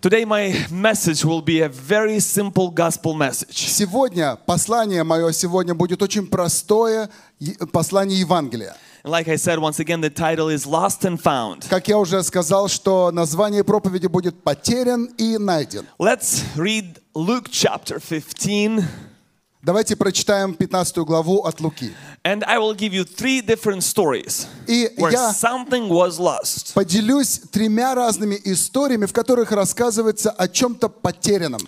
Today, my message will be a very simple gospel message. Сегодня послание мое сегодня будет очень простое е- послание Евангелия. And like I said, once again, the title is Lost and Found. Как я уже сказал, что название проповеди будет «Потерян и найден». Let's read Luke chapter 15, Давайте прочитаем 15 главу от Луки. and I will give you three different stories И where я something was lost. поделюсь тремя разными историями, в которых рассказывается о чем-то потерянном.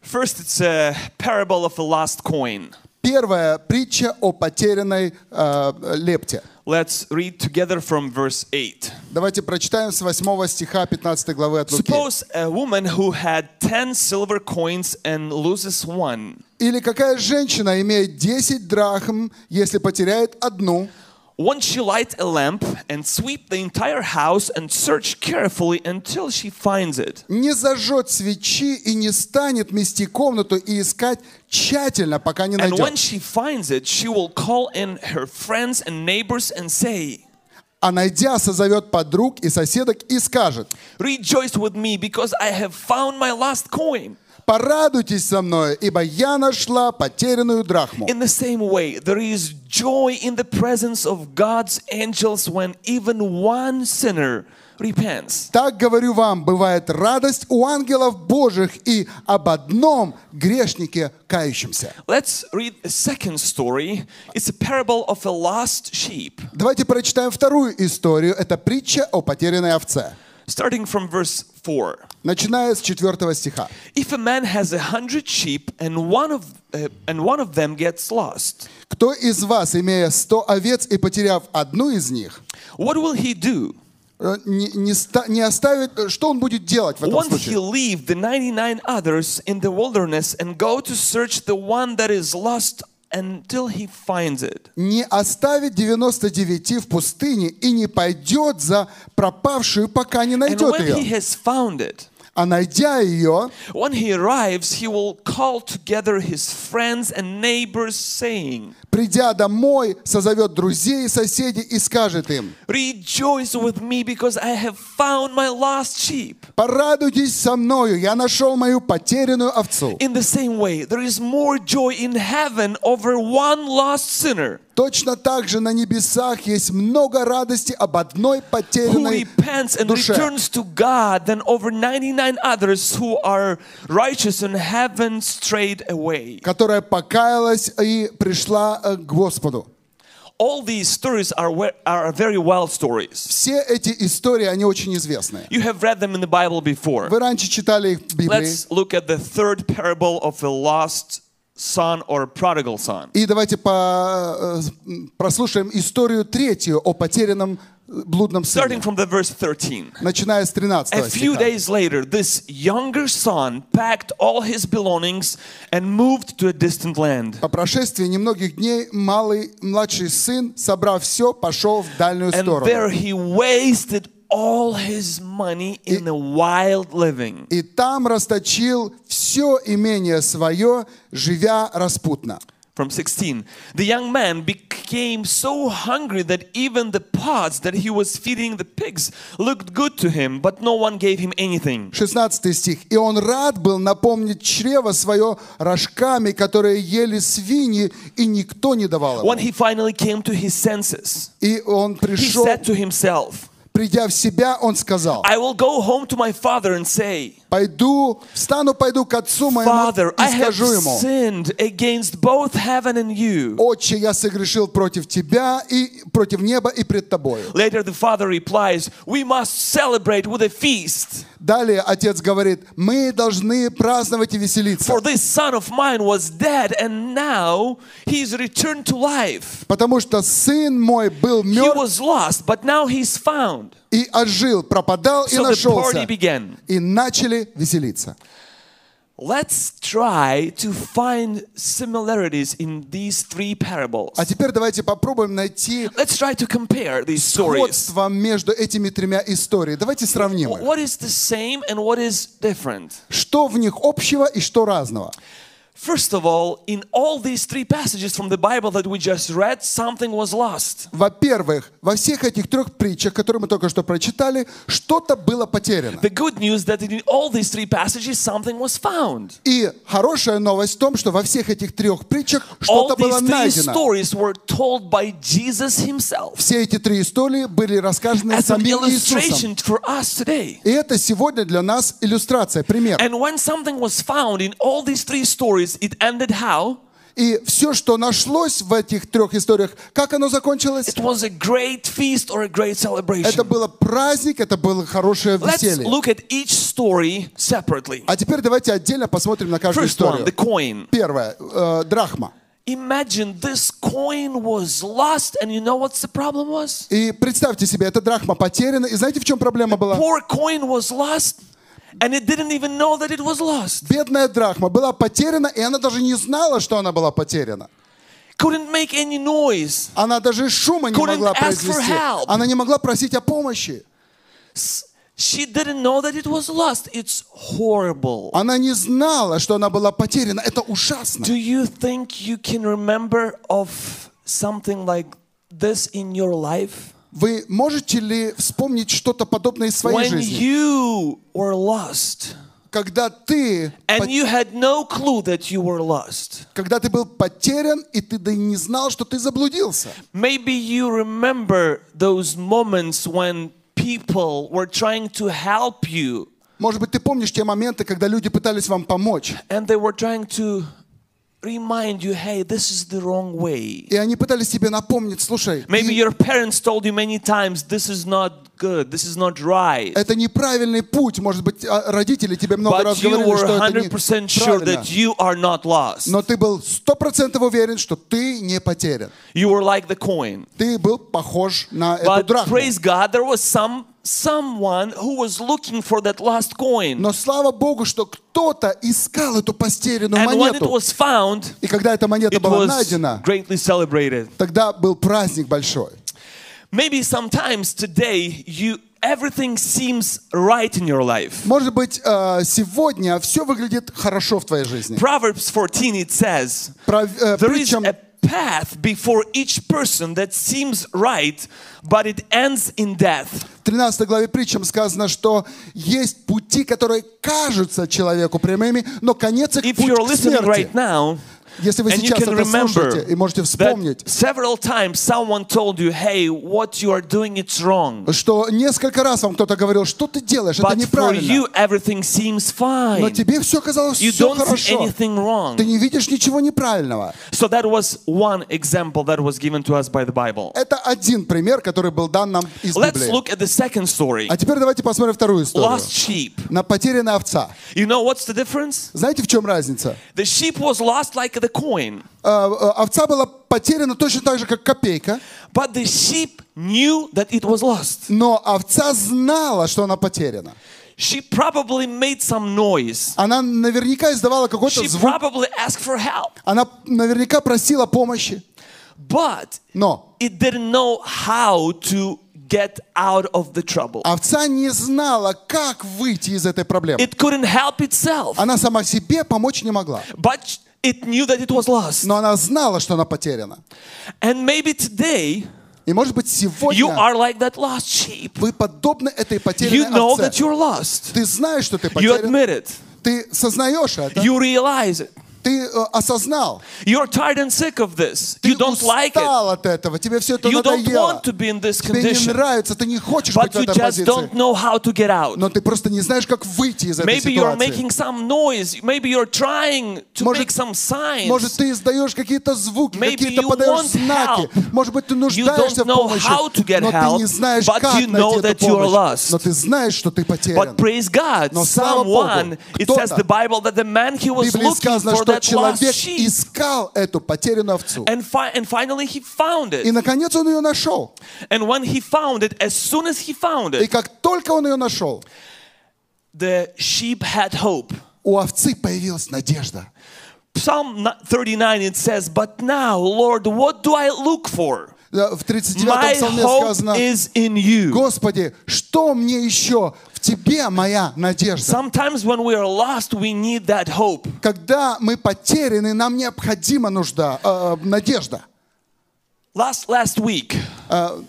First, it's a parable of a lost coin. Первая притча о потерянной э, лепте. Let's read together from verse 8. Давайте прочитаем с 8 стиха 15 главы от Луки. Suppose a woman who had 10 silver coins and loses one. Или какая женщина имеет 10 драхм, если потеряет одну, Won't she light a lamp and sweep the entire house and search carefully until she finds it? не зажжет свечи и не станет мести комнату и искать тщательно, пока не And when найдет. she finds it, she will call in her friends and neighbors and say, А найдя, созовет подруг и соседок и скажет, Rejoice with me because I have found my lost coin. Порадуйтесь со мной, ибо я нашла потерянную драхму. In the same way, there is joy in the presence of God's angels when even one sinner repents. Так говорю вам, бывает радость у ангелов Божьих и об одном грешнике кающемся. Let's read a second story. It's a parable of a lost sheep. Давайте прочитаем вторую историю. Это притча о потерянной овце. Starting from verse 4. Начиная с 4 стиха. If a man has a hundred sheep and one of uh, and one of them gets lost, Кто из вас, имея сто овец и потеряв одну из них, what will he do? э, не, не ста- не оставит, э, что он будет делать в этом Won't he случае? leave the 99 others in the wilderness and go to search the one that is lost until he finds it? Не оставит 99 в пустыне и не пойдет за пропавшую, пока не And найдет when he ее. has found it, А найдя ее, when he arrives, he will call together his friends and neighbors, saying, придя домой, созовет друзей и соседей и скажет им, Rejoice with me because I have found my lost sheep. порадуйтесь со мною, я нашел мою потерянную овцу. In the same way, there is more joy in heaven over one lost sinner Точно так же на небесах есть много радости об одной потерянной душе. returns to God than over 99 others who are righteous and haven't strayed away. которая покаялась и пришла э, к Господу. All these stories are, are very well stories. Все эти истории, они очень известные. You have read them in the Bible before. Вы раньше читали их в Библии. Let's look at the third parable of a lost son or prodigal son. И давайте по- э, м, прослушаем историю третью о потерянном э, блудном Starting сыне, from the verse 13. начиная с 13 A few стиха. days later, this younger son packed all his belongings and moved to a distant land. По прошествии немногих дней малый младший сын, собрав все, пошел в дальнюю And there сторону. he wasted all his money in the wild living. И там расточил все имение свое, живя распутно. From 16. The young man became so hungry that even the pods that he was feeding the pigs looked good to him, but no one gave him anything. 16 стих. «И он рад был напомнить чрево свое рожками, которые ели свиньи, и никто не давал When ему». he finally came to his senses, И он he пришел, said to himself, придя в себя, он сказал, I will go home to my father and say, «Пойду, встану, пойду к отцу моему Father, и скажу ему, sinned against both heaven and you. «Отче, я согрешил против тебя и против неба и пред тобою». Later, the father replies, We must celebrate with a feast. Далее отец говорит, мы должны праздновать и веселиться, For this son of mine was dead, and now he's returned to life. потому что сын мой был He мертв was lost, but now he's found. и ожил, пропадал и So нашелся. И начали веселиться. Let's try to find similarities in these three parables. А теперь давайте попробуем найти Let's try to compare these stories. сходство между этими тремя историями. Давайте сравним их. What is the same and what is different? Что в них общего и что разного? First of all, in all these three passages from the Bible that we just read, something was lost. Во-первых, во всех этих трех притчах, которые мы только что прочитали, что-то было потеряно. The good news that in all these three passages, something was found. И хорошая новость в том, что во всех этих трех притчах All что-то было these three найдено. stories were told by Jesus himself Все эти три истории были рассказаны as an самим Иисусом. illustration for us today. И это сегодня для нас иллюстрация, пример. And when something was found in all these three stories, it ended how? И все, что нашлось в этих трех историях, как оно закончилось? It was a great feast or a great Это celebration. было праздник, это было хорошее Let's веселье. look at each story separately. А теперь давайте отдельно посмотрим на каждую First one, историю. the coin. Первое, э, драхма. Imagine this coin was lost, and you know what's the problem was? И представьте себе, эта драхма потеряна. И знаете, в чем проблема была? Poor coin was lost, and it didn't even know that it was lost. Бедная драхма была потеряна, и она даже не знала, что она была потеряна. Couldn't make any noise. Она даже шума не Couldn't могла ask for произвести. help. Она не могла просить о помощи. S- She didn't know that it was lost. It's horrible. Она не знала, что она была потеряна. Это ужасно. Do you think you can remember of something like this in your life? Вы можете ли вспомнить что-то подобное из своей When жизни? you were lost Когда ты, and пот- you had no clue that you were lost. когда ты был потерян, и ты да и не знал, что ты заблудился. Maybe you remember those moments when people were trying to help you Может быть, ты помнишь те моменты, когда люди пытались вам помочь, and they were trying to remind you, hey, this is the wrong way. и они пытались тебе напомнить, слушай, Maybe ты- your parents told you many times, this is not good, this is not right. это неправильный путь. Может быть, а, родители тебе много раз But you говорили, were что это 100% sure неправильно. that you are not lost. Но ты был сто процентов уверен, что ты не потерян. You were like the coin. Ты был похож на эту But драхму. praise God, there was some someone who was looking for that lost coin. Но слава Богу, что кто-то искал эту потерянную And when it монету. was found, И когда эта монета it была was найдена, greatly celebrated. тогда был праздник большой. Maybe sometimes today you everything seems right in your life. Может быть, э, сегодня все выглядит хорошо в твоей жизни. Proverbs 14 it says, Про- э, There is притчам a path before each person that seems right, but it ends in death. в 13 главе притчам сказано, что есть пути, которые кажутся человеку прямыми, но конец их If путь you're к listening right смерти. now, Если вы сейчас это слушаете и можете вспомнить, что несколько раз вам кто-то говорил, что ты делаешь, это неправильно. Но тебе все казалось все хорошо. Ты не видишь ничего неправильного. Это один пример, который был дан нам из Библии. А теперь давайте посмотрим вторую историю. На потерянная овца. Знаете, в чем разница? The sheep was lost like the coin, Э, э, Овца была потеряна точно так же, как копейка, but the sheep knew that it was lost. но овца знала, что она потеряна. She probably made some noise. Она наверняка издавала какой-то She звук, probably asked for help, она наверняка просила помощи, but но it didn't know how to get out of the trouble. овца не знала, как выйти из этой проблемы. It couldn't help itself, Она сама себе помочь не могла, but it knew that it was lost. но она знала, что она потеряна. And maybe today И может быть you сегодня are like that lost sheep. вы подобны этой You потерянной know овце. that you're lost. Ты знаешь, что ты You потерян, admit it. ты сознаешь это, You realize it. ты э, осознал, You're tired and sick of this. ты You don't like it. устал от этого, тебе все это You don't надоело, want to be in this тебе не condition, нравится, ты не хочешь быть but в you этой just don't позиции, know how to get out. но ты просто не знаешь, как выйти из этой Maybe you're ситуации. making some noise. Maybe you're trying to Может- make some signs. Может, ты издаешь какие-то звуки, Maybe какие-то you подаешь want знаки. help. Может быть, ты You нуждаешься don't в know помощи, how to get но ты help, не знаешь, but как you know найти эту that you are помощь. lost. Но ты знаешь, что ты потерян. But praise God, Но слава Богу, someone, it кто-то- says the Bible that the man he В was Библии looking сказано, for что тот человек искал эту потерянную овцу. И, наконец, он ее нашел. И как только он ее нашел, у овцы появилась надежда. Psalm 39 it says, But now, Lord, what do I look for? в 39-м псалме сказано, Господи, что мне еще в тебе моя надежда. Sometimes when we are lost, we need that hope. Когда мы потеряны, нам необходима нужда, э, надежда. Last last week, Э,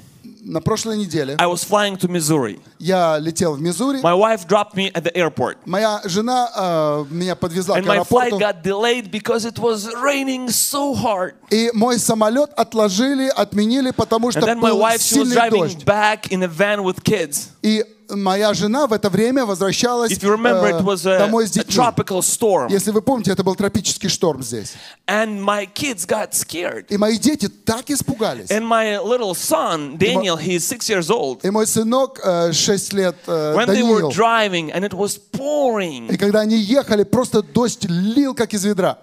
на прошлой неделе I was flying to Missouri. я летел в Миссури. My wife dropped me at the airport. Моя жена э, меня подвезла And к my flight аэропорту. got delayed because it was raining so hard. И мой самолет отложили, отменили, потому что And then my был wife, she was сильный driving дождь. back in a van with kids. И моя жена в это время возвращалась If you remember, э, it was a, домой с a детьми. tropical storm. Если вы помните, это был тропический шторм здесь. And my kids got scared. И мои дети так испугались. And my little son, Daniel, he's six years old. И мой сынок, 6 лет, э, When they were driving and it was pouring, и когда они ехали, просто дождь лил, как из ведра.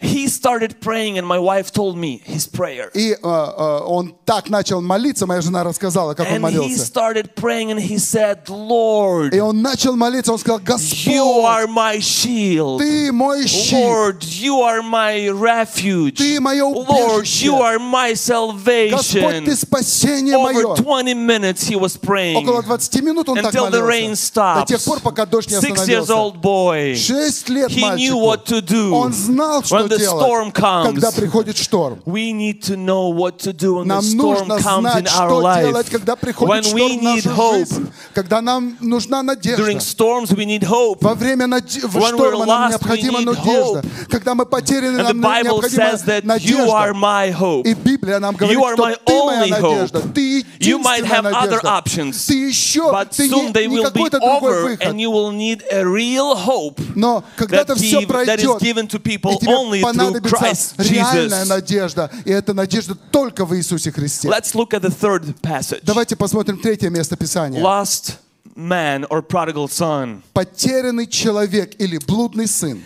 he started praying, and my wife told me his prayer. И э, э, он так начал молиться, моя жена рассказала, как он And he молился. started praying and he said, Lord, И он начал молиться, он сказал, you Господь, are my shield. Ты мой щит, Lord, you are my refuge. Ты мое Lord, убежище. you are my Господь, salvation. Ты спасение Over мое. 20 minutes he was praying Около 20 минут он так until the rain молился. До тех stops. пор, пока дождь не Six years остановился. old boy. Шесть лет He knew мальчику. what to do Он знал, что when the storm делать, comes. когда приходит шторм. We need to know what to do when the Нам storm нужно comes in знать, our что life. делать, когда приходит When we шторм в need нашу hope. жизнь. Когда нам нужна надежда. During storms, we need hope. Во время наде- в When we're шторма нам lost, необходима we need надежда. hope. Когда мы потеряны, And the нам Bible says необходима that you are надежда. my hope. И Библия нам говорит, You are my что ты моя only надежда. hope. Ты You might единственная have other надежда. options, Ты еще, but ты soon не, they не will be какой-то другой over выход. and you will need a real hope Но когда-то that, все give, that is пройдет, given to people и тебе only through понадобится Christ реальная Jesus. надежда. И эта надежда только в Иисусе Христе. Let's look at the third passage. Давайте посмотрим третье место Писания. Lost man or prodigal son. Потерянный человек или блудный сын.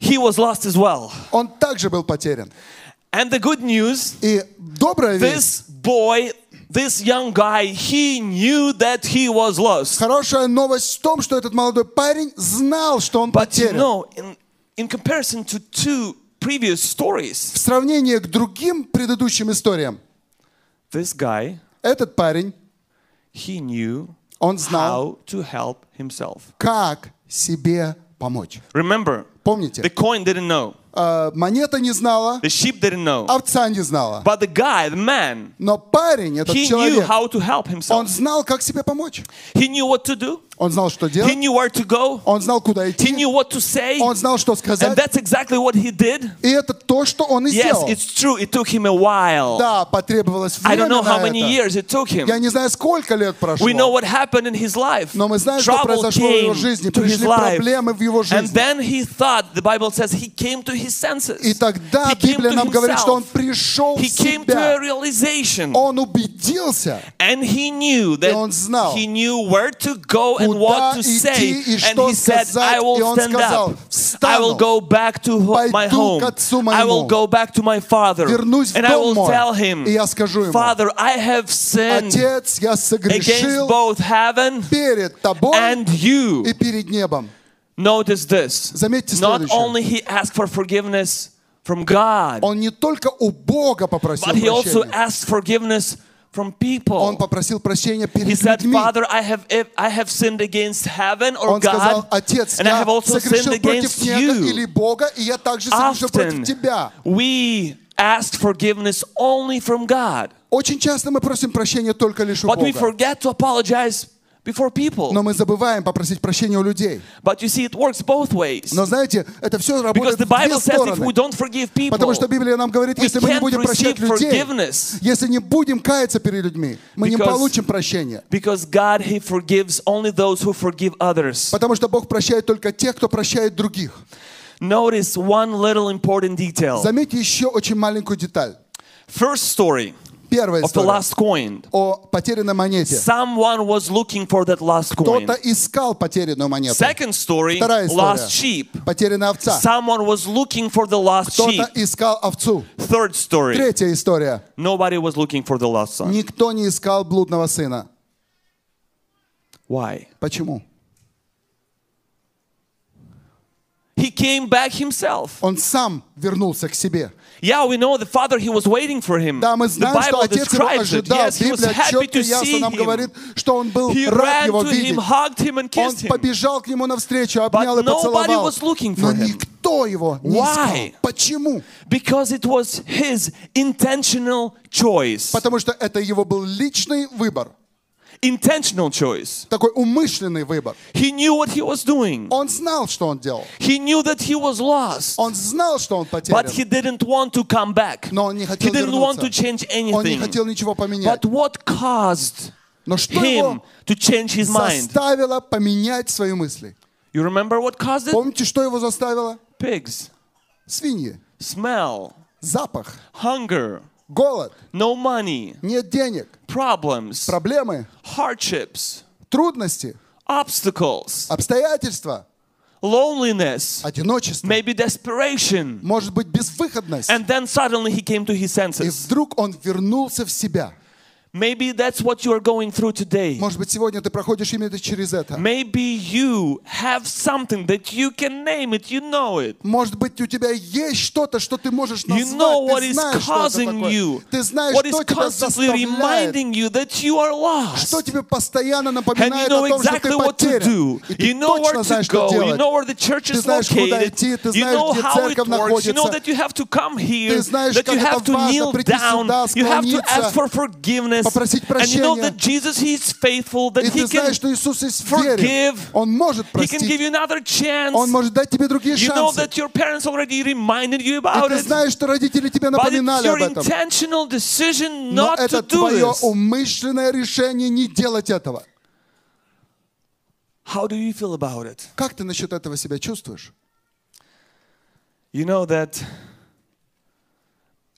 He was lost as well. Он также был потерян. And the good news, И добрая this boy, this young guy, he knew that he was lost. хорошая новость в том, что этот молодой парень знал, что он But you потерян. know, in, in comparison to two previous В stories, сравнении к другим предыдущим историям, this guy, этот парень, he knew он знал, how to help himself. как себе помочь. Remember, Помните? the coin didn't know, Э, Монета не знала, the sheep didn't know, овца не знала. but the guy, the man, Но парень, этот he knew человек, how to help он himself. знал, как себе помочь. He knew what to do, Он знал, что he делать. knew where to go, Он знал, куда he идти. knew what to say, Он знал, что and сказать. that's exactly what he did. И это то, что он и Yes, сделал. it's true, it took him a while. Да, потребовалось I время don't know how на many это. years it took him. Я не знаю, сколько лет прошло. We know what happened in his life. Но мы знаем, что Trouble произошло в его came жизни. to his Пришли life. проблемы в его And жизни. then he thought, the Bible says, he came to his senses. И тогда he came Библия to нам говорит, что он himself. пришел в He came to a себя. realization. Он убедился, And he knew that он знал, he knew where to go and куда what to say. And he said, I will stand up. I will go back to my home. I will go back to my father. And I will tell him, Father, I have sinned against both heaven and you. Notice this. Not only he asked for forgiveness from God, but he also asked forgiveness from он people. попросил прощения He перед said, людьми. Father, I have I have sinned against heaven or Он сказал, God, Отец, and I я have also sinned согрешил против against неба you. или Бога, и я также согрешил против Often Тебя. we ask forgiveness only from God, Очень часто мы просим прощения только лишь у but we Бога. forget to apologize before people. Но мы забываем попросить прощения у людей. But you see, it works both ways. Но знаете, это все Because работает the в две Bible says if we стороны. don't forgive people, Потому что Библия нам говорит, we если мы не can't будем прощать receive людей, forgiveness. если не будем каяться перед людьми, мы не Because- получим прощения. Because God, He forgives only those who forgive others. Потому что Бог прощает только тех, кто прощает других. Notice one little important detail. Заметьте еще очень маленькую деталь. First story Первая of the история last coin. о потерянной монете. Someone was looking for that last coin. Кто-то искал потерянную монету. Second story, Вторая lost история. sheep. Потерянная овца. Someone was looking for the lost sheep. Кто-то искал овцу. Third story, Третья история. nobody was looking for the lost son. Никто не искал блудного сына. Why? Почему? He came back himself. Он сам вернулся к себе. Yeah, we know the father, he was waiting for him. Да, мы the знаем, что Bible отец его describes it. ожидал. Yes, he was Библия happy четко to и ясно see нам him. говорит, что он был He рад ran его to видеть. him, hugged him and Он kissed him. побежал к нему навстречу, обнял и But nobody поцеловал. was looking Но for him. никто его не Why? искал. Почему? Because it was his intentional choice. Потому что это его был личный выбор. Intentional choice. Такой умышленный выбор. He knew what he was doing. Он знал, что он делал. He knew that he was lost. Он знал, что он But потерян. he didn't want to come back. Но он не He хотел didn't want to вернуться. change Он не anything. хотел ничего поменять. But what caused Но что его him to change his mind? заставило поменять свои мысли? You remember what caused it? Помните, что его заставило? Pigs, Свиньи, smell, запах, hunger, Голод, no money, нет денег, problems, проблемы, hardships, трудности, obstacles, обстоятельства, loneliness, одиночество, maybe desperation. может быть, безвыходность. And then suddenly he came to his И senses. вдруг он вернулся в себя. Maybe that's what you are going through today. Может быть, сегодня ты проходишь именно через это. Maybe you have something that you can name it, you know it. Может быть, у тебя есть что-то, что ты можешь You назвать. know what Ты is знаешь, что это causing такое. you, Ты знаешь, what is что тебя constantly заставляет. reminding you that you are lost. Что тебе постоянно And you напоминает know о том, что exactly ты what to потерян. do. И ты You know where точно to знаешь, что go. You делать. know where the church Ты is знаешь, куда located. идти, ты You знаешь, know где how it церковь works. You know находится. that you have to come here, Ты знаешь, that you как have это to важно kneel прийти down, сюда, you have to склониться, ask for forgiveness. попросить прощения. И ты знаешь, что Иисус верен. Он может простить. Он может дать тебе другие шансы. И ты знаешь, что родители тебе напоминали об этом. Но это твое умышленное решение не делать этого. How do you feel about it? Как ты насчет этого себя чувствуешь? You know that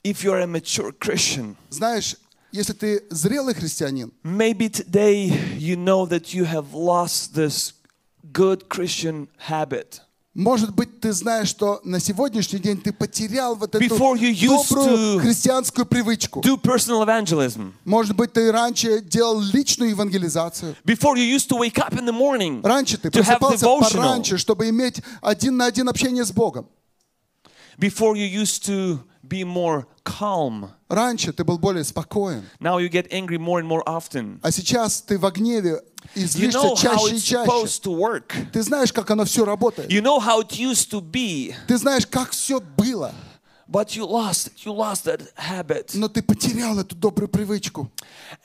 if you're a mature Christian, знаешь, если ты зрелый христианин, maybe today you know that you have lost this good Christian habit. может быть, ты знаешь, что на сегодняшний день ты потерял вот эту Before you used добрую to христианскую привычку. Do personal evangelism. Может быть, ты раньше делал личную евангелизацию. Before you used to wake up in the morning Раньше ты to have просыпался devotional. пораньше, чтобы иметь один на один общение с Богом. Before you used to be more calm. Раньше ты был более спокоен. Now you get angry more and more often. А сейчас ты в гневе и You злишься know how чаще и it's чаще. supposed to work. Ты знаешь, как оно все работает. You know how it used to be, Ты знаешь, как все было. but you lost it. You lost that habit. Но ты потерял эту добрую привычку.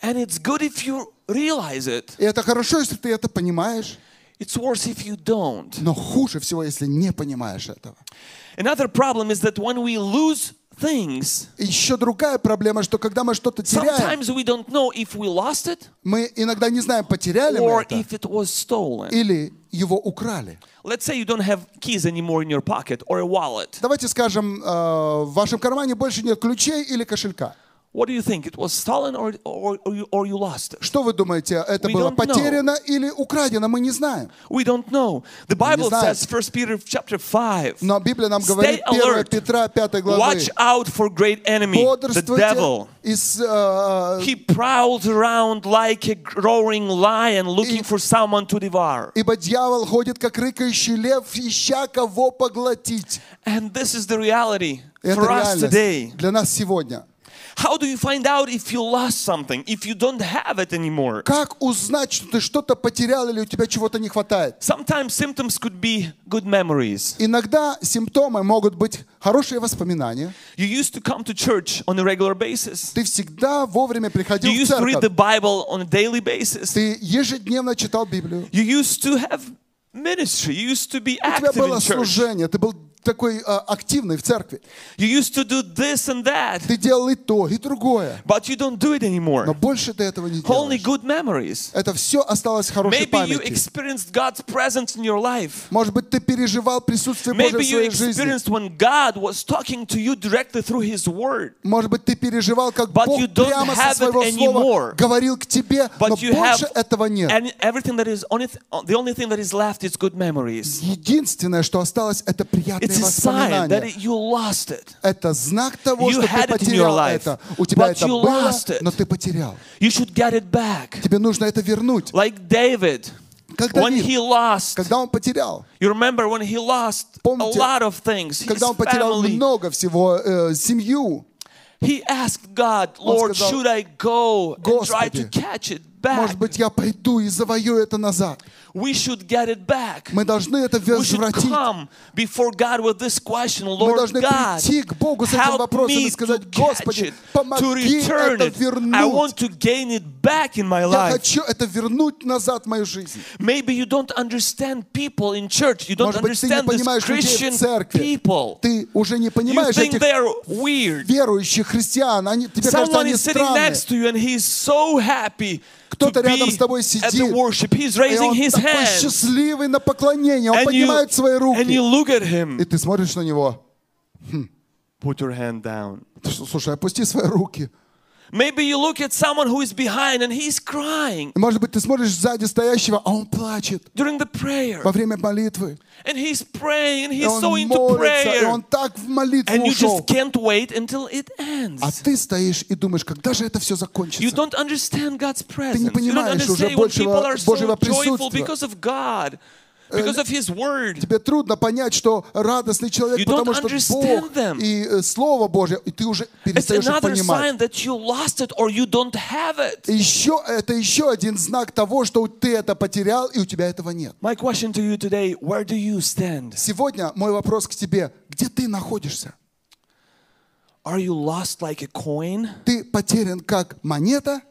And it's good if you realize it. И это хорошо, если ты это понимаешь. It's worse if you don't. Но хуже всего, если не понимаешь этого. Another problem is that when we lose things, еще другая проблема, что когда мы что-то теряем, sometimes we don't know if we lost it мы иногда не знаем, потеряли мы это или его украли. Let's say you don't have keys anymore in your pocket or a wallet. Давайте скажем, э, в вашем кармане больше нет ключей или кошелька. What do you think? It was stolen or, or, or, you, or you lost it? Что вы думаете, это We было don't know. потеряно или украдено? Мы не знаем. We don't know. The Bible знаем. says, 1 Peter chapter 5, Но Библия нам Stay говорит, 1 alert. Петра 5 главы, watch out for great enemy, the бодрствуйте devil. и с, э, He prowls around like a roaring lion looking И- for someone to devour. Ибо дьявол ходит, как рыкающий лев, ища кого поглотить. And this is the reality Это for us today. реальность для нас сегодня. How do you find out if you lost something, if you don't have it anymore? Как узнать, что ты что-то потерял или у тебя чего-то не хватает? Sometimes symptoms could be good memories. Иногда симптомы могут быть хорошие воспоминания. You used to come to church on a regular basis. Ты всегда вовремя приходил You в used to read the церковь. Bible on a daily basis. Ты ежедневно читал Библию. You used to have ministry. You used to be У тебя active было in church. служение, ты был такой а, активный в церкви. You used to do this and that. Ты делал и то, и другое. But you don't do it Но anymore. больше ты этого не Only делаешь. good memories. Это все осталось хорошей Maybe you памяти. experienced God's presence in your life. Может быть, ты переживал присутствие Maybe Божьей в you своей жизни. experienced when God was talking to you directly through His Word. Может быть, ты переживал, как But Бог you прямо со своего слова говорил к тебе, но But you have больше этого нет. and everything that is only th- the only thing that is left is good memories. Единственное, что осталось, это приятные It's a sign that воспоминания. it- you lost it. Это знак того, You что ты had it in your потерял life, это. У тебя but это you было, lost it. но ты потерял. You should get it back. Тебе нужно это вернуть. Like David, Как when Давид, he lost, когда он потерял, you remember when he lost a Помните, lot of things, his когда он потерял family, много всего, э, семью, he asked God, Lord, сказал, should I go and try to «Господи, catch it back? может быть, я пойду и завоюю это назад. We should get it back. Мы должны это We should возвратить. come before God with this question, Мы Lord должны God, прийти к Богу с этим help вопросом и me to сказать, catch Господи, it, to помоги return это it. I вернуть. want to gain it back in my Я life. хочу это вернуть назад в мою жизнь. Maybe you don't understand people in church. You don't Может быть, ты не understand these понимаешь людей Christian в церкви. people. Ты уже не You понимаешь think этих they're weird. верующих христиан. Они, тебе кажется, Someone они is sitting странные. next to you and he's so happy to Кто-то рядом с тобой сидит. И он такой счастливый на поклонение. Он поднимает свои руки. И ты смотришь на него. Put your hand down. Слушай, опусти свои руки. Maybe you look at someone who is behind and he's crying И, Может быть, ты смотришь сзади стоящего, а он плачет during the prayer. во время молитвы. And he's praying and И he's он so into молится, и prayer. он так в молитву And you ушел. just can't wait until it А ends. ты стоишь и думаешь, когда же это все You закончится? don't understand God's presence. не You don't понимаешь уже understand when большего- people are so Божьего joyful присутствия. because of God, Because of His Word. Тебе трудно понять, что радостный человек, You потому что Бог them. и э, Слово Божье, и ты уже It's перестаешь another понимать. sign that you lost it or you don't have it. И еще, это еще один знак того, что ты это потерял, и у тебя этого нет. My question to you today, where do you stand? Сегодня мой вопрос к тебе, где ты находишься? Are you lost like a coin? Ты потерян как монета?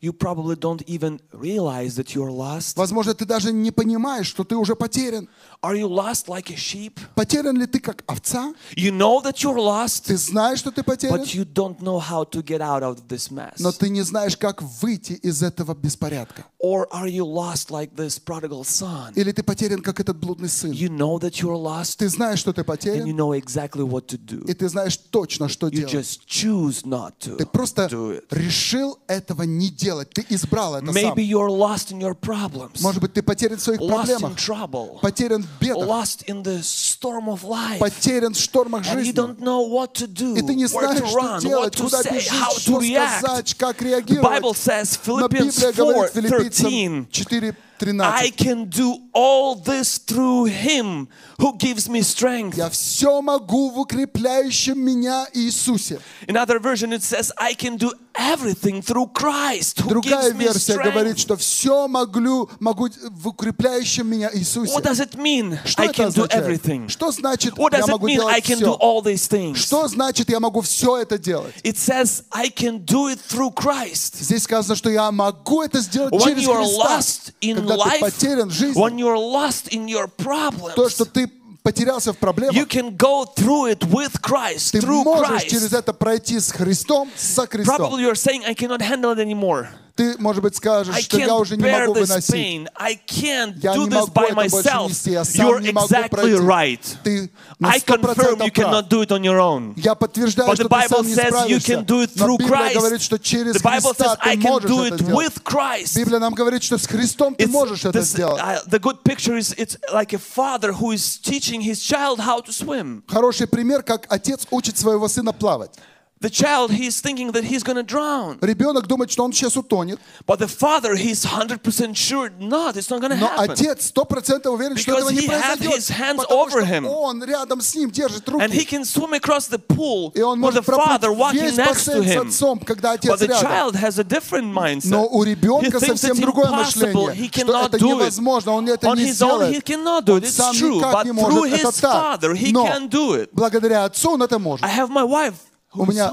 You probably don't even realize that you're lost. Возможно, ты даже не понимаешь, что ты уже потерян. Are you lost like a sheep? Потерян ли ты как овца? You know that you're lost, Ты знаешь, что ты потерян, but you don't know how to get out of this mess. но ты не знаешь, как выйти из этого беспорядка. Or are you lost like this prodigal son? Или ты потерян, как этот блудный сын. You know that you're lost Ты знаешь, что ты and you потерян, know exactly what to do. и ты знаешь точно, что You делать. just choose not to Ты просто do it. решил этого не делать. Ты избрал это сам. Maybe you're lost in your problems, Может быть, ты потерян в своих lost in проблемах, trouble, потерян в бедах, lost in the storm of life. потерян в штормах And you жизни. don't know what to do, И ты не знаешь, что run, делать, куда say, бежать, что react. сказать, как The Bible реагировать. says, Но Philippians Библия 4, говорит филиппийцам Филиппийцам 4, I can do all this through Him who gives me strength. Я все могу в укрепляющем меня Иисусе. In other version, it says, I can do everything through Christ who Другая gives me версия говорит, strength. что все могу, могу в укрепляющем меня Иисусе. What does it mean? Что I это can do означает? everything. Что значит What я does it могу mean I делать can do все? all these things? Что значит я могу все это делать? It says, I can do it through Christ. Здесь сказано, что я могу это сделать When через you are Христа. lost in Когда ты life, потерян в жизни, when you're lost in your problems, то, что ты потерялся в you проблемах, can go through it with Christ, ты through можешь через Christ. это пройти с Христом, со Христом. Probably you're saying, I cannot handle it anymore. Ты, может быть, скажешь, что я уже не могу выносить. Я не могу это больше нести, я сам не могу пройти. right. Ты на I confirm 100% you прав. Я подтверждаю, что ты сам не справишься. Но Библия говорит, что через Христа ты можешь это сделать. Библия нам говорит, что с Христом ты можешь это сделать. the good picture is it's like a father who is teaching his child how to swim. Хороший пример, как отец учит своего сына плавать. The child, he's thinking that he's going to drown. Ребенок думает, что он сейчас утонет, But the father, he's 100% sure not. It's not going to но happen. отец сто процентов уверен, что Because этого не he had произойдет, his hands потому over что him. он рядом с ним держит And he руки, can swim across the pool и он with the может проплыть father walking весь next to бассейн с him. отцом, когда But отец the рядом. child has a different mindset. Но у He ребенка thinks совсем it's другое impossible. He мышление, что cannot это do it. невозможно, он это On не his own, he сделает. cannot do it. Он It's сам true. никак But не through может, это his так. father, he Но can do it. благодаря отцу он это I может. have my wife 我们家。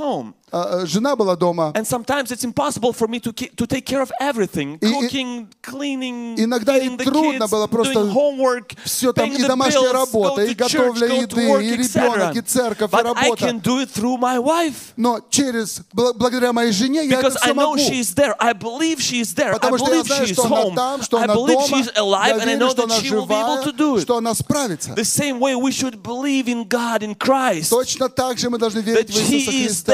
э, э, жена была дома, And sometimes it's impossible for me to, ki- to take care of everything. И- и- Cooking, cleaning, Иногда и feeding the трудно kids, было просто doing homework, все там, paying и the домашняя bills, работа, go и to church, готовля go to еды, work, и etc. ребенок, и церковь, и But I работа. can do it through my wife. Но через, бл- благодаря моей жене я это Because I все know могу. she's there. I believe she's there. I Потому что я believe знаю, she's что она home. там, что I она believe дома. she's alive, Я and I верю, know что that она she will be able to живая, do it. что она справится. The same way we should believe in God in Christ. Точно так же мы должны That верить в Иисуса He is Христа.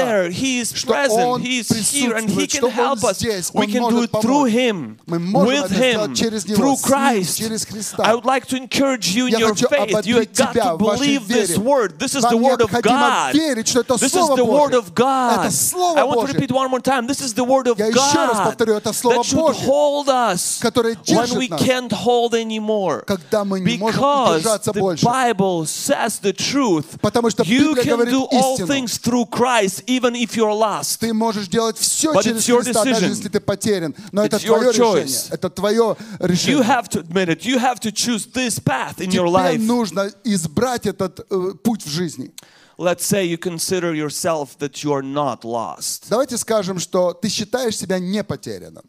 there. He He is что present, Он He is here, and He присутствует, can что help Он us. здесь, We Он can do может it through помочь. Him, Мы можем with это Him, сделать через Него, through с Ним, Christ. через Христа. I would like to encourage you in Я your хочу faith. You ободрить got тебя to в вашей believe this вере. word. This is Вам the word of необходимо God. верить, что это This is Слово the word Божье. of God. Это Слово I want to Божье. repeat one more time. This is the word of Я еще раз God повторю, это Слово that should Божье, hold us которое when держит we нас, can't hold anymore. когда мы не можем Because удержаться the больше. Bible says the truth. Потому что You Библия can говорит do all истину. things through Christ, even if you're lost. Ты можешь делать все But через it's your Христа, даже decision. если ты потерян. Но это It's your твое choice. решение. Это твое You решение. have to admit it. You have to choose this path in your Тебе life. нужно избрать этот э, путь в жизни. Let's say you consider yourself that you are not lost. Давайте скажем, что ты считаешь себя не потерянным.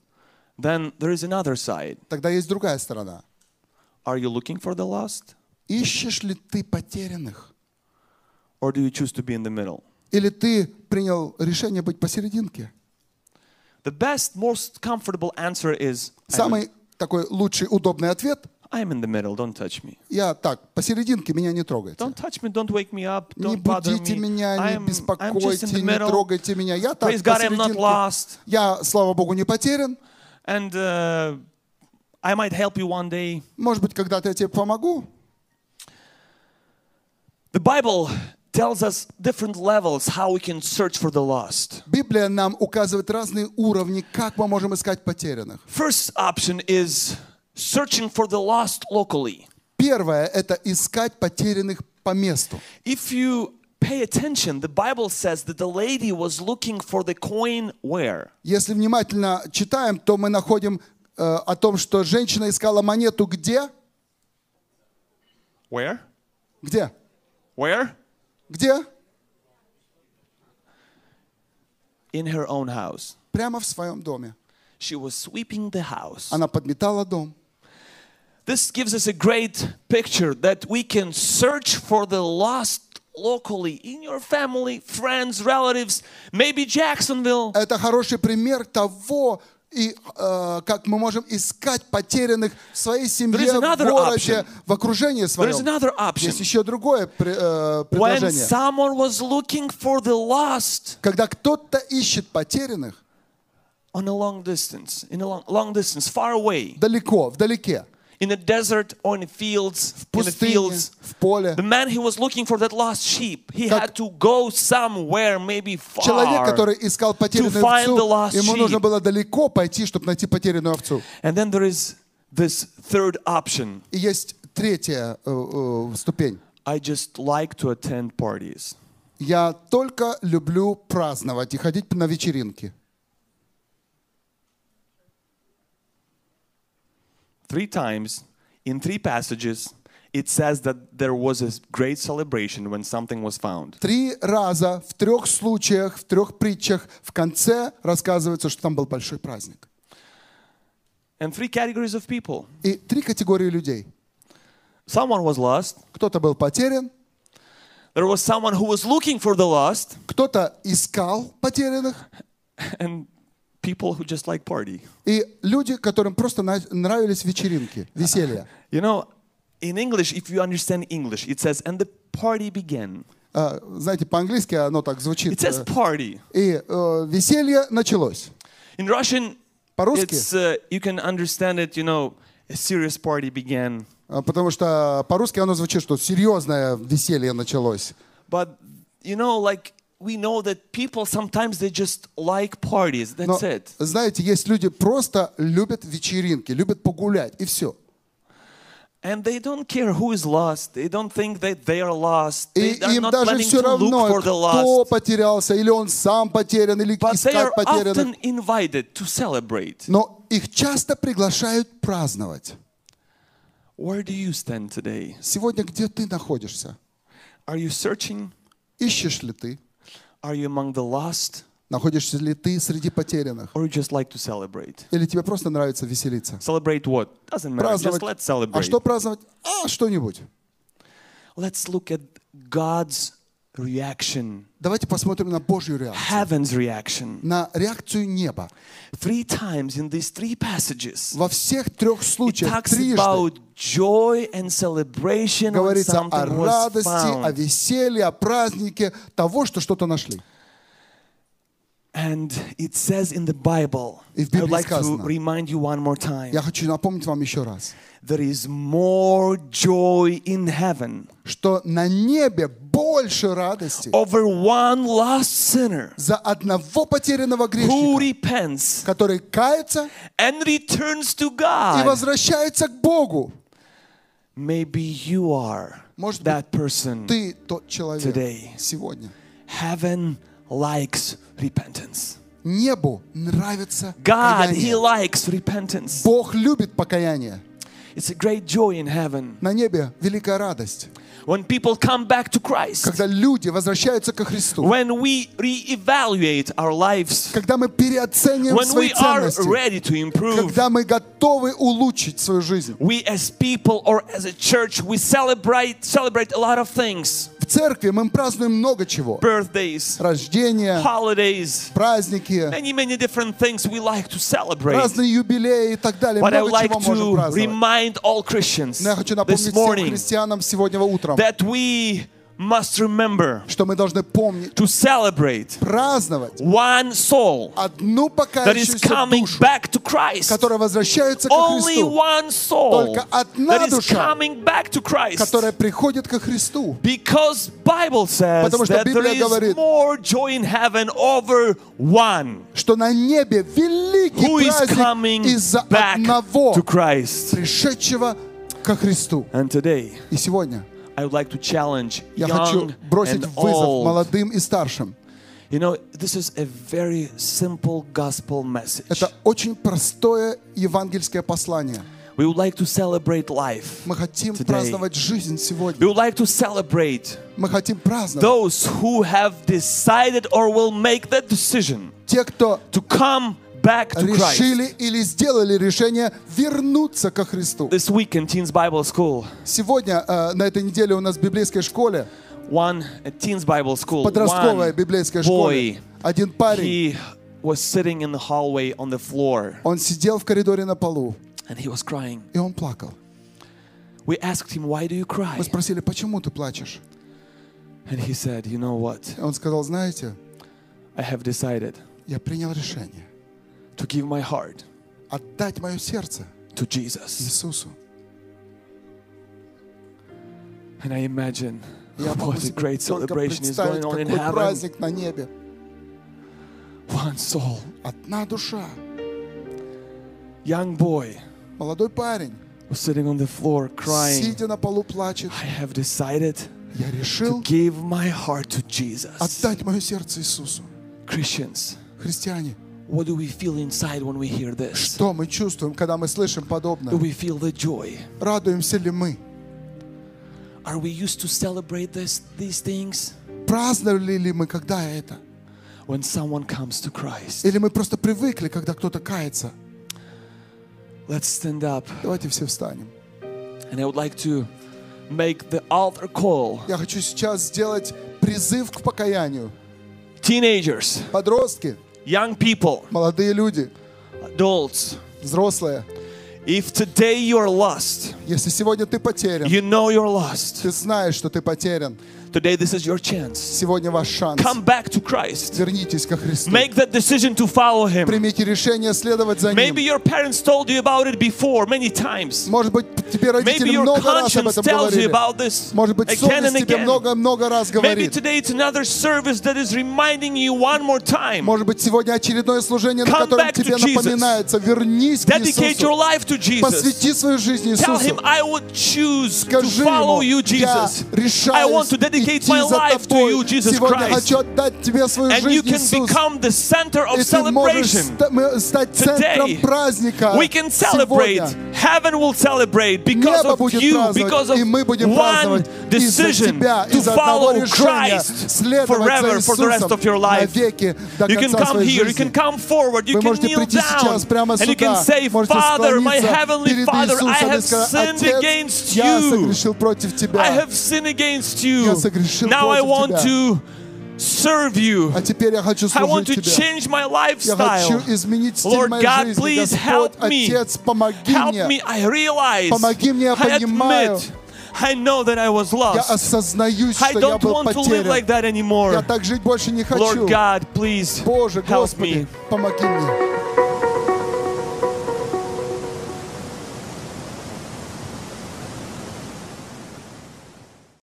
Then there is another side. Тогда есть другая сторона. Are you looking for the lost? Ищешь ли ты потерянных? Or do you choose to be in the middle? Или ты принял решение быть посерединке? The best, most comfortable answer is I'm, Самый такой лучший, удобный ответ I'm in the middle, don't touch me. – я так, посерединке, меня не трогайте. Don't touch me, don't wake me up, Не don't bother будите me. меня, не I'm, I'm беспокойте, the не трогайте меня. Я так, Praise God, I'm not lost. Я, слава Богу, не потерян. And uh, I might help you one day. Может быть, когда-то я тебе помогу. The Bible tells us different levels how we can search for the lost. Библия нам указывает разные уровни, как мы можем искать потерянных. First option is searching for the lost locally. Первое – это искать потерянных по месту. If you pay attention, the Bible says that the lady was looking for the coin where? Если внимательно читаем, то мы находим э, о том, что женщина искала монету где? Where? Где? Where? Где? In her own house. Прямо в своем доме. She was sweeping the house. Она подметала дом. This gives us a great picture that we can search for the lost locally in your family, friends, relatives, maybe Jacksonville. Это хороший пример того, и, э, как мы можем искать потерянных в своей семье, в городе, option. в окружении своем. Есть еще другое э, When предложение. someone was looking for the lost Когда кто-то ищет потерянных on a long distance, in a long, long distance, far away, далеко, вдалеке, in a desert or in the fields, в in the пустыне, fields, в поле. the man who was looking for that lost sheep, he Как- had to go somewhere, maybe far. Человек, который искал потерянную find the овцу, lost ему нужно sheep. было далеко пойти, чтобы найти потерянную овцу. And then there is this third option. И есть третья э, э, ступень. I just like to attend parties. Я только люблю праздновать и ходить на вечеринки. Three times in three passages, it says that there was a great celebration when something was found. Три раза, в трех случаях, в трех притчах, в конце рассказывается, что там был большой праздник. And three categories of people. И три категории людей. Someone was lost, Кто-то был потерян, there was someone who was looking for the lost, кто-то искал потерянных, and people who just like party. и люди, которым просто нравились вечеринки, веселье. You know, in English, if you understand English, it says, and the party began. А, Знаете, по-английски оно так It звучит. says э, party. И э, веселье началось. In Russian, По-русски, it's, uh, you can understand it, you know, a serious party began. а, потому что по-русски оно звучит, что серьезное веселье началось. But, you know, like, we know that people sometimes they just like parties. Но, That's it. знаете, есть люди просто любят вечеринки, любят погулять, и все. And they don't care who is lost. They don't think that they are lost. И They are им not даже все равно, кто потерялся, или он сам потерян, или But they are искать потерянных. often invited to celebrate. Но их часто приглашают праздновать. Where do you stand today? Сегодня где ты находишься? Are you searching? Ищешь ли ты? Are you among the lost? Находишься ли ты среди потерянных? Or you just like to celebrate? Или тебе просто нравится веселиться? Celebrate what? Doesn't matter. Just Праздновать. let's А celebrate. что праздновать? А, что-нибудь. Let's look at God's reaction, Давайте посмотрим на Божью реакцию. heaven's reaction. На реакцию неба. Three times in these three passages, Во всех трех it случаях talks трижды about joy and celebration when говорится о радости, о веселье, о празднике того, что что-то нашли. And it says in the Bible, И в I would Библии like to сказано. remind you one more time. Я хочу напомнить вам еще раз, There is more joy in heaven что на небе больше радости over one lost sinner за одного потерянного who грешника, repents который кается and returns to и God. возвращается к Богу. Maybe you are Может быть, that person. Ты тот человек Today. сегодня. Heaven likes repentance. Небу нравится God, He покаяние. likes repentance. Бог любит покаяние. It's a great joy in heaven На небе великая радость, when people come back to Christ, когда люди возвращаются ко Христу, when we reevaluate our lives, когда мы переоцениваем when свои we are ценности, ready to improve. когда мы готовы улучшить свою жизнь. We as people or as a church, we celebrate celebrate a lot of things. Церкви мы празднуем много чего. Birthdays, Рождение, holidays, праздники, many, many different things we like to celebrate. разные юбилеи и так далее. But I Много like чего можем праздновать. remind all Christians Но я хочу напомнить всем христианам сегодня утром, that we must remember что мы должны помнить, to celebrate праздновать one soul одну that is покаявшуюся coming душу, back to Christ. которая возвращается ко Only Христу, one soul Только одна that is душа, coming back to Christ. которая приходит ко Христу. Because Bible says Потому что that there Библия is говорит, more joy in heaven over one что на небе великий who is праздник coming из-за back одного, to Christ. пришедшего ко Христу. And today, И сегодня I would like to challenge я хочу young бросить and вызов old. молодым и старшим. You know, this is a very simple gospel message. Это очень простое евангельское послание. We would like to celebrate life. Мы хотим Today. праздновать жизнь We сегодня. would like to celebrate Мы хотим праздновать those who have decided or will make that decision те, кто to come back to Christ. решили или сделали решение вернуться ко Христу. This week in Teens Bible School, Сегодня, э, на этой неделе у нас в библейской школе, one at Teens Bible School, подростковая библейская школе, boy, один парень, he was sitting in the hallway on the floor он сидел в коридоре на полу, and he was crying. и он плакал. We asked him, Why do you cry? Мы спросили, почему ты плачешь? And he said, You know what? Он сказал, знаете, I have decided я принял решение to give my heart отдать мое сердце to Jesus. Иисусу. And I imagine Я могу what a себе great только celebration is представить, going on in какой heaven. праздник на небе. One soul, Одна душа, young boy молодой парень, was sitting on the floor crying. сидя на полу, плачет. I have decided Я to решил give my heart to Jesus. отдать мое сердце Иисусу. Christians, Христиане, what do we feel inside when we hear this? что мы чувствуем, когда мы слышим Do подобное? we feel the joy? Радуемся ли мы? Are we used to celebrate this, these things Праздновали ли мы когда это? when someone comes to Christ? Или мы просто привыкли, когда кто-то кается? Let's stand up. Давайте все встанем. And I would like to make the altar call. Я хочу сейчас сделать призыв к покаянию. Teenagers, Подростки, young people, молодые люди, adults, взрослые. if today you are lost, Если сегодня ты потерян, you know you're lost. ты знаешь, что ты потерян. Today, this is your chance. Сегодня ваш шанс. Come back to Christ. Вернитесь ко Христу. Make that decision to follow Him. Примите решение следовать за Maybe Ним. your parents told you about it before many times. Может быть, тебе Maybe родители your много раз об conscience этом tells you говорили. about this Может быть, again and совесть тебе again. много-много раз Maybe говорит. today it's another service that is reminding you one more time. Может быть, сегодня очередное служение, на Come котором back to тебе Jesus. напоминается. Вернись к Dedicate your Иисусу. life to Jesus. Посвяти свою жизнь Tell Иисусу. Him, I would choose to Скажи follow ему, you, я Jesus. I решаюсь want to dedicate my life to you, Jesus Christ. And you can become the center of celebration. Today, we can celebrate сегодня. Heaven will celebrate because Небо of будет you, праздновать, because of и мы будем one праздновать из-за decision тебя, to из-за follow одного решения Christ следовать forever за for the rest Иисусом of your life. навеки до You can конца come своей here, you жизни. can come forward, you Вы can можете kneel прийти down, сейчас прямо and you can сюда, say, можете Father, my склониться heavenly перед Father, I Иисусом и have сказать, sinned Отец, against я you. согрешил против I Тебя, have sinned against you. Я согрешил Now I против want тебя. to serve you. а теперь я хочу I want служить to Тебе. change my Я lifestyle. хочу изменить стиль Lord моей God, жизни. please Господь, help me. Отец, помоги Help мне. me. I realize. Помоги мне, я I понимаю. admit. I know that I was Я lost. осознаюсь, I что я don't был want to live like потерян. that Я anymore. так жить больше не Lord хочу. God, please Боже, help Господи, me. помоги мне.